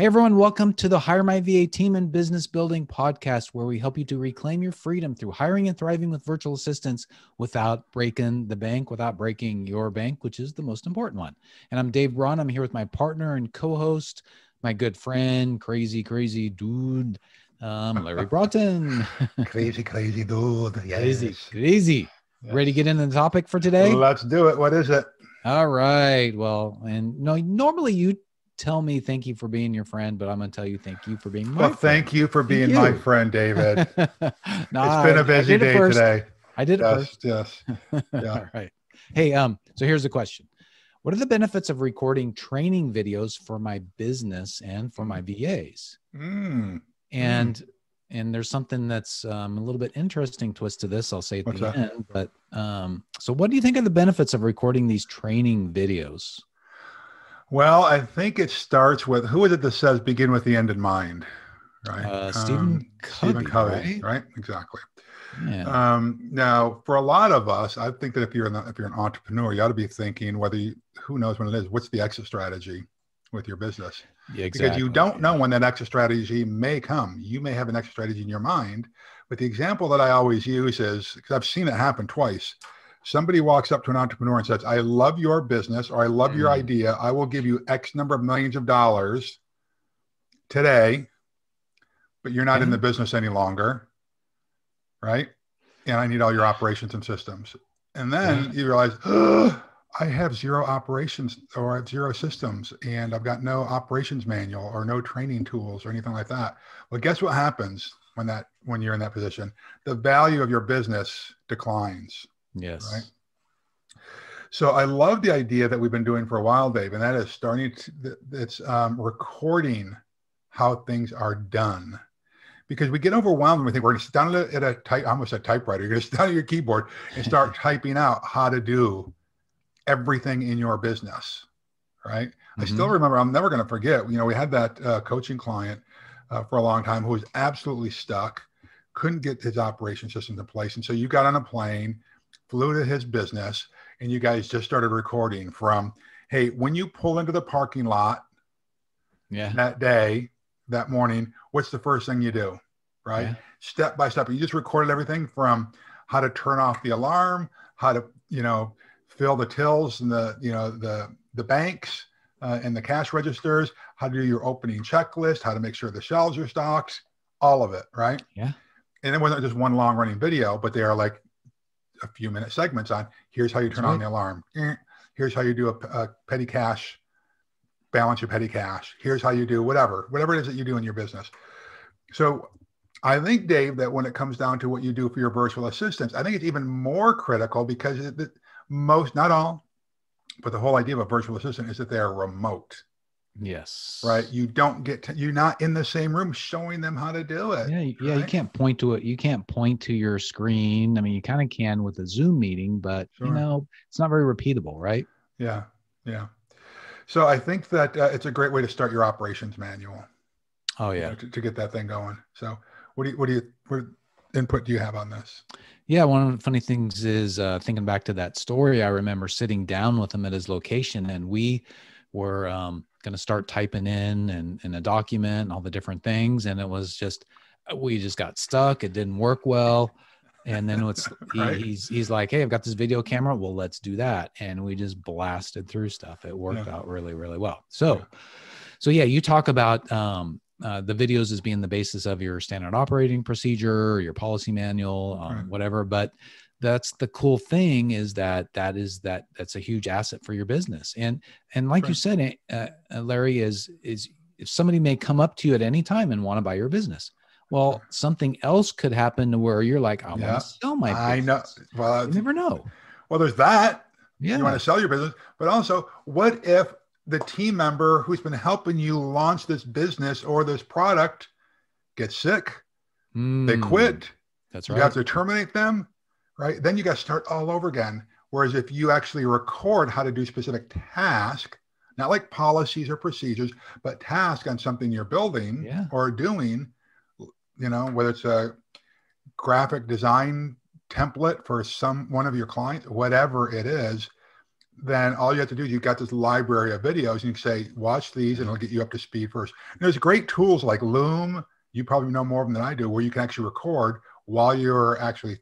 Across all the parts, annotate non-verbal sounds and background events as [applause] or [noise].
Hey everyone, welcome to the Hire My VA Team and Business Building podcast, where we help you to reclaim your freedom through hiring and thriving with virtual assistants without breaking the bank, without breaking your bank, which is the most important one. And I'm Dave Braun. I'm here with my partner and co-host, my good friend, crazy, crazy dude, um, Larry [laughs] Broughton. [laughs] crazy, crazy dude. Yes. Crazy, crazy. Yes. Ready to get into the topic for today? Let's do it. What is it? All right. Well, and no, normally you tell me thank you for being your friend, but I'm going to tell you thank you for being my well, friend. thank you for being you. my friend, David. [laughs] nah, it's been a busy day first. today. I did it yes, first. Yes. [laughs] Yeah. All right. Hey, um, so here's the question. What are the benefits of recording training videos for my business and for my VAs? Mm. And mm. and there's something that's um, a little bit interesting twist to this. I'll say at What's the that? end. But um, so, what do you think of the benefits of recording these training videos? Well, I think it starts with who is it that says begin with the end in mind, right? Uh, Stephen um, Covey, Stephen Covey, right? right? Exactly. Yeah. Um, now, for a lot of us, I think that if you're an, if you're an entrepreneur, you ought to be thinking whether you, who knows when it is. What's the exit strategy with your business? Yeah, exactly. Because you don't know when that exit strategy may come. You may have an exit strategy in your mind, but the example that I always use is because I've seen it happen twice somebody walks up to an entrepreneur and says, I love your business or I love mm. your idea. I will give you X number of millions of dollars today, but you're not mm. in the business any longer. Right. And I need all your operations and systems. And then yeah. you realize, oh, [gasps] I have zero operations or I have zero systems and I've got no operations manual or no training tools or anything like that. Well, guess what happens when that when you're in that position? The value of your business declines Yes. Right. So I love the idea that we've been doing for a while, Dave, and that is starting to, it's um, recording how things are done. Because we get overwhelmed and we think we're going to sit down at a type, I almost said typewriter, you're going to sit down at your keyboard and start [laughs] typing out how to do everything in your business. Right. Mm-hmm. I still remember, I'm never going to forget, you know, we had that uh, coaching client uh, for a long time who was absolutely stuck, couldn't get his operation system in place. And so you got on a plane, flew to his business and you guys just started recording from, hey, when you pull into the parking lot yeah. that day, that morning, what's the first thing you do? Right? Yeah. Step by step. You just recorded everything from how to turn off the alarm, how to, you know, fill the tills and the, you know, the the banks uh, and the cash registers, how to do your opening checklist, how to make sure the shelves are stocked, all of it, right? Yeah. And it wasn't just one long running video, but they are like a few minute segments on here's how you turn on the alarm. Eh, here's how you do a, a petty cash, balance your petty cash. Here's how you do whatever, whatever it is that you do in your business. So I think, Dave, that when it comes down to what you do for your virtual assistants, I think it's even more critical because it, most, not all, but the whole idea of a virtual assistant is that they are remote. Yes. Right. You don't get to, you're not in the same room showing them how to do it. Yeah. Yeah. Right? You can't point to it. You can't point to your screen. I mean, you kind of can with a Zoom meeting, but sure. you know, it's not very repeatable, right? Yeah. Yeah. So I think that uh, it's a great way to start your operations manual. Oh yeah. You know, to, to, get that thing going. So what do you, what do you, what input do you have on this? Yeah, one of the funny things is uh, thinking back to that story. I remember sitting down with him at his location, and we were um, going to start typing in and in a document and all the different things and it was just uh, we just got stuck it didn't work well and then it's [laughs] right. he, he's he's like hey i've got this video camera well let's do that and we just blasted through stuff it worked yeah. out really really well so yeah. so yeah you talk about um, uh, the videos as being the basis of your standard operating procedure your policy manual um, right. whatever but that's the cool thing is that that is that that's a huge asset for your business. And and like right. you said uh, uh, larry is is if somebody may come up to you at any time and want to buy your business well [laughs] something else could happen to where you're like i yeah. want to sell my business. i know. well you never know. well there's that. Yeah you want to sell your business but also what if the team member who's been helping you launch this business or this product gets sick? Mm, they quit. That's right you have to terminate them right? Then you got to start all over again. Whereas if you actually record how to do specific task, not like policies or procedures, but task on something you're building yeah. or doing, you know, whether it's a graphic design template for some one of your clients, whatever it is, then all you have to do is you've got this library of videos and you can say, watch these and it'll get you up to speed first. And there's great tools like Loom. You probably know more of them than I do, where you can actually record while you're actually,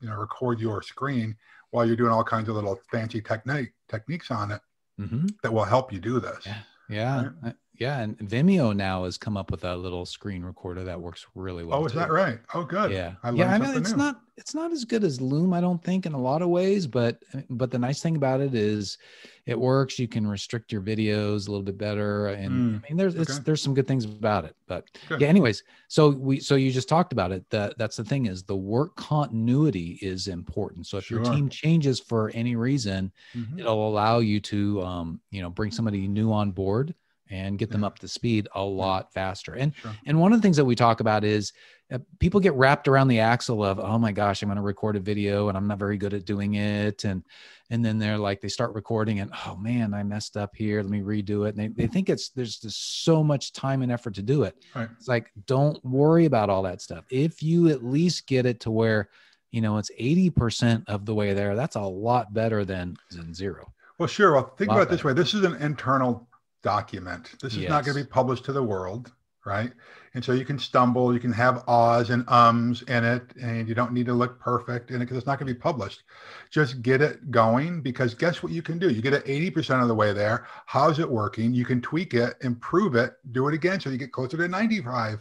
you know, record your screen while you're doing all kinds of little fancy technique techniques on it Mm-hmm. that will help you do this. Yeah. Yeah. Uh, Yeah. And Vimeo now has come up with a little screen recorder that works really well. Oh, is too. that right? Oh, good. Yeah. I yeah. I mean, it's new. not it's not as good as Loom, I don't think, in a lot of ways, but but the nice thing about it is it works. You can restrict your videos a little bit better. And Mm, I mean there's it's okay. there's some good things about it. But Good. yeah, anyways, so we so you just talked about it. That that's the thing is the work continuity is important. So if your team changes for any reason, Mhm. it'll allow you to um, you know bring somebody new on board and get them Yeah. up to speed a lot faster and Sure. and one of the things that we talk about is uh, people get wrapped around the axle of oh my gosh i'm going to record a video and i'm not very good at doing it and and then they're like they start recording and oh man i messed up here let me redo it and they, they think it's there's just so much time and effort to do it Right. it's like don't worry about all that stuff if you at least get it to where you know it's 80% of the way there that's a lot better than than zero Well, sure. Well, think about it this way. This is an internal document. This is not going to be published to the world, right? And so you can stumble, you can have ahs and ums in it, and you don't need to look perfect in it because it's not going to be published. Just get it going because guess what you can do? You get it 80% of the way there. How's it working? You can tweak it, improve it, do it again so you get closer to 95%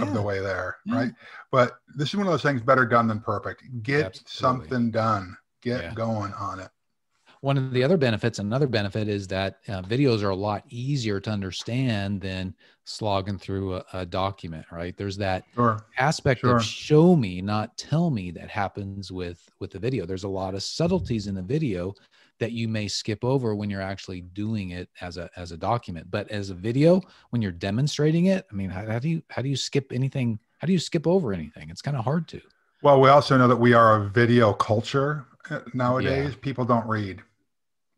of the way there, Yeah. right? But this is one of those things better done than perfect. Get Absolutely. something done. Get Yeah. going on it. One of the other benefits another benefit is that uh, videos are a lot easier to understand than slogging through a, a document right there's that Sure. aspect Sure. of show me not tell me that happens with with the video there's a lot of subtleties in the video that you may skip over when you're actually doing it as a as a document but as a video when you're demonstrating it i mean how, how do you how do you skip anything how do you skip over anything it's kind of hard to Well, we also know that we are a video culture uh, nowadays. People don't read.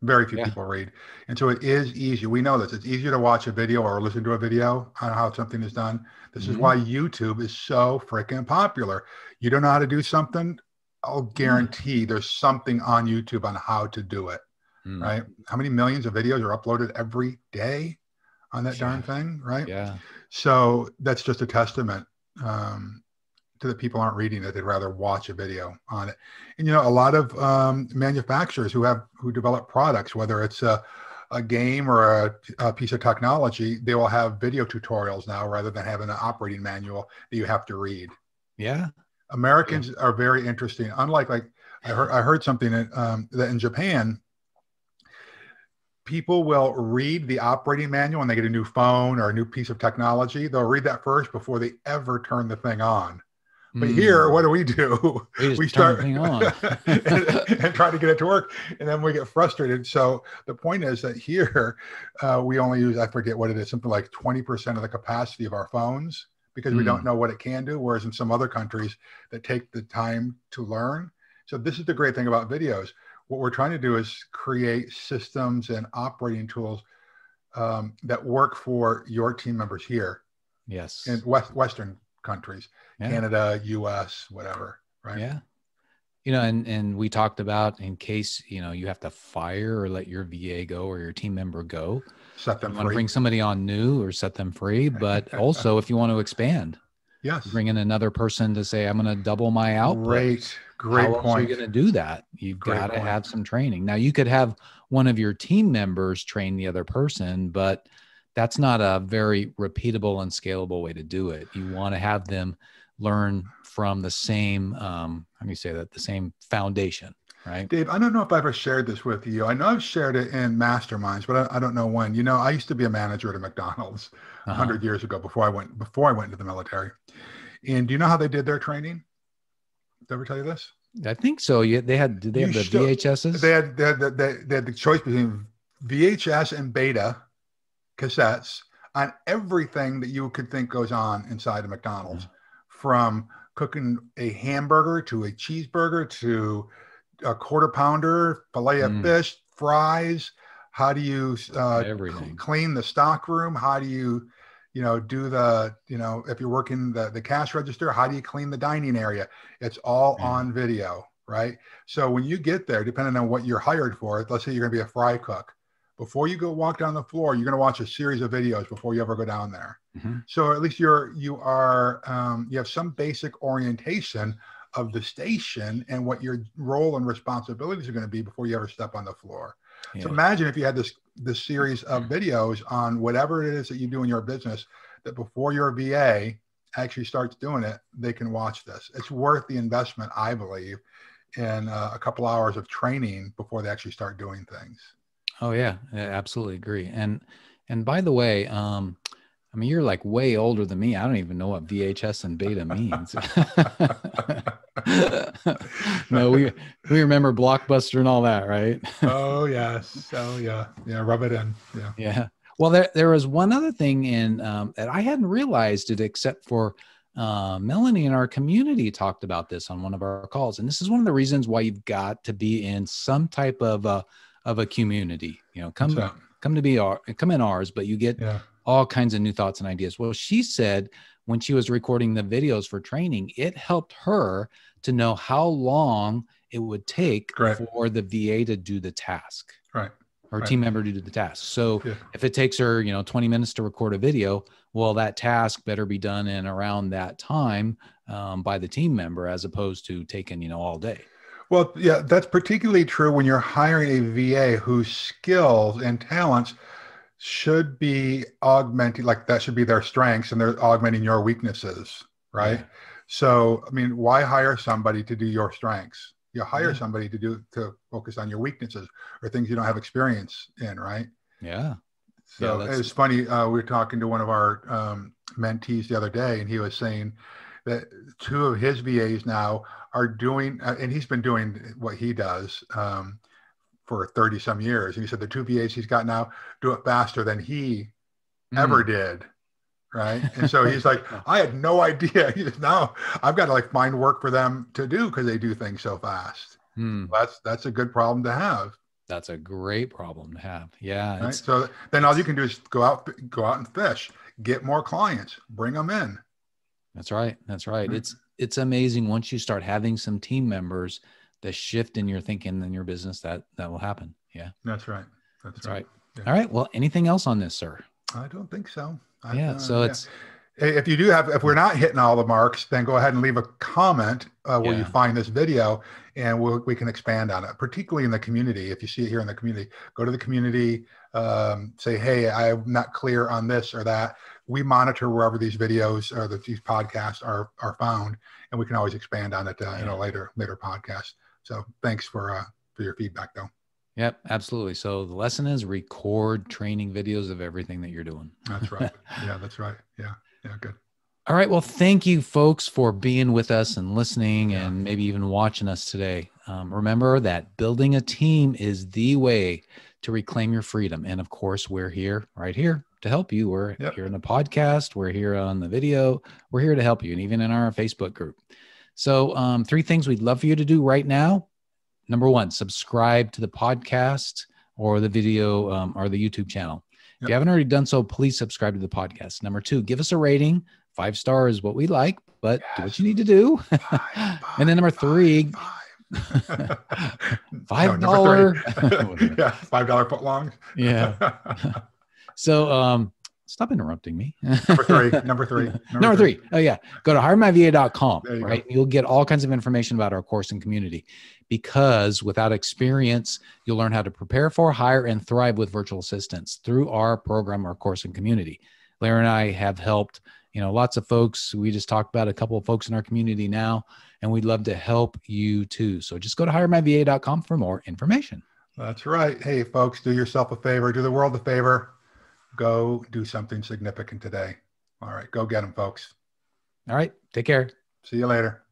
Very few Yeah. people read. And so it is easy. We know this. It's easier to watch a video or listen to a video on how something is done. This is Mhm. why YouTube is so freaking popular. You don't know how to do something? I'll guarantee there's something on YouTube on how to do it, Mm. right? How many millions of videos are uploaded every day on that darn thing, right? yeah So that's just a testament um, to the people aren't reading it; they'd rather watch a video on it. And you know, a lot of um, manufacturers who have who develop products, whether it's a a game or a, a piece of technology, they will have video tutorials now rather than having an operating manual that you have to read. yeah Americans are very interesting. Unlike like I heard, I heard something that, um, that in Japan, people will read the operating manual when they get a new phone or a new piece of technology. They'll read that first before they ever turn the thing on. But Mm. here, what do we do? We we start [laughs] and, and try to get it to work, and then we get frustrated. So the point is that here, uh, we only use I forget what it is, something like twenty percent of the capacity of our phones because we Mm. don't know what it can do. Whereas in some other countries that take the time to learn. So this is the great thing about videos. What we're trying to do is create systems and operating tools um, that work for your team members here yes in West, Western countries, Yeah. Canada, U.S., whatever. Right. Yeah. You know, and and we talked about in case you know you have to fire or let your VA go or your team member go, Set you them want to bring somebody on new or set them free. [laughs] But also, if you want to expand, yes. bring in another person to say, "I'm going to double my output." Great. Great How else are point. you going to do that? You've Great got to point. have some training. Now, you could have one of your team members train the other person, but that's not a very repeatable and scalable way to do it. You want to have them learn from the same, um, how do you say that? The same foundation, right? Dave, I don't know if I ever shared this with you. I know I've shared it in masterminds, but I, I don't know when. You know, I used to be a manager at a McDonald's a Uh-huh. 100 years ago before I went before I went into the military. And do you know how they did their training? Did I ever tell you this? I think so. Yeah, they had. Did they have You the should- VHSs? They had, they had, the- they, they had the choice between VHS and beta cassettes on everything that you could think goes on inside a McDonald's, from cooking a hamburger to a cheeseburger to a quarter pounder, fillet of Mm. fish, fries. How do you uh, Everything. clean the stock room? How do you, you know, do the, you know, if you're working the, the cash register, how do you clean the dining area? It's all Yeah. on video, right? So when you get there, depending on what you're hired for, let's say you're going to be a fry cook. Before you go walk down the floor, you're going to watch a series of videos before you ever go down there. Mm-hmm. So at least you're you are um, you have some basic orientation of the station and what your role and responsibilities are going to be before you ever step on the floor. Yeah. So imagine if you had this this series of videos on whatever it is that you do in your business that before your VA actually starts doing it, they can watch this. It's worth the investment, I believe, in uh, a couple hours of training before they actually start doing things. Oh yeah, I absolutely agree. And and by the way, um, I mean you're like way older than me. I don't even know what VHS and beta means. [laughs] no, we we remember Blockbuster and all that, right? oh yes. Oh yeah. Yeah. Rub it in. Yeah. Yeah. Well, there there was one other thing in um, that I hadn't realized it, except for uh, Melanie in our community talked about this on one of our calls, and this is one of the reasons why you've got to be in some type of a of a community. You know, come come to be our come in ours, but you get yeah. all kinds of new thoughts and ideas. Well, she said when she was recording the videos for training, it helped her to know how long it would take right. for the VA to do the task. Right or right. team member to do the task. So yeah. if it takes her, you know, 20 minutes to record a video, well, that task better be done in around that time um, by the team member as opposed to taking, you know, all day. Well, yeah, that's particularly true when you're hiring a VA whose skills and talents should be augmenting, like that should be their strengths and they're augmenting your weaknesses, right? Yeah. So, I mean, why hire somebody to do your strengths? you hire somebody to do to focus on your weaknesses or things you don't have experience in right yeah so yeah, it's funny uh, we were talking to one of our um, mentees the other day and he was saying that two of his vas now are doing uh, and he's been doing what he does um, for 30 some years. And he said the two vas he's got now do it faster than he mm. ever did right? And so he's like [laughs] i had no idea. Now i've got to like find work for them to do because they do things so fast. Hmm. that's that's a good problem to have. That's a great problem to have. Yeah right? so then all you can do is go out go out and fish get more clients bring them in that's right. That's right. It's it's amazing once you start having some team members the shift in your thinking in your business that that will happen. Yeah. That's right. That's, that's right, right. Yeah. all right. Well anything else on this sir? I don't think so. Yeah. so it's if you do have if we're not hitting all the marks then go ahead and leave a comment uh, where yeah. you find this video and we'll, we can expand on it particularly in the community. If you see it here in the community go to the community um, say hey i'm not clear on this or that we monitor wherever these videos or the, these podcasts are are found and we can always expand on it uh, in a later later podcast so thanks for uh, for your feedback though Yep, absolutely. So the lesson is record training videos of everything that you're doing. That's right. [laughs] yeah, that's right. Yeah. Yeah, good. All right. Well, thank you, folks, for being with us and listening yeah. and maybe even watching us today. Um, remember that building a team is the way to reclaim your freedom. And of course, we're here, right here, to help you. We're yep. here in the podcast, we're here on the video, we're here to help you, and even in our Facebook group. So, um, three things we'd love for you to do right now number one, subscribe to the podcast or the video um, or the YouTube channel. Yep. If you haven't already done so, please subscribe to the podcast. Number two, give us a rating. Five stars is what we like, but yes. do what you need to do. Five, five, [laughs] and then number three, five [laughs] [laughs] dollar, yeah, five dollar foot long. yeah. So, um, stop interrupting me. number three. [laughs] Number three. Number, number three. three. Oh yeah. Go to hiremyva.com. You right. Go. You'll get all kinds of information about our course and community because without experience, you'll learn how to prepare for, hire, and thrive with virtual assistants through our program, our course and community. Larry and I have helped, you know, lots of folks. We just talked about a couple of folks in our community now, and we'd love to help you too. So just go to hiremyva.com for more information. That's right. Hey, folks, do yourself a favor, do the world a favor. Go do something significant today. All right, go get them, folks. All right, take care. See you later.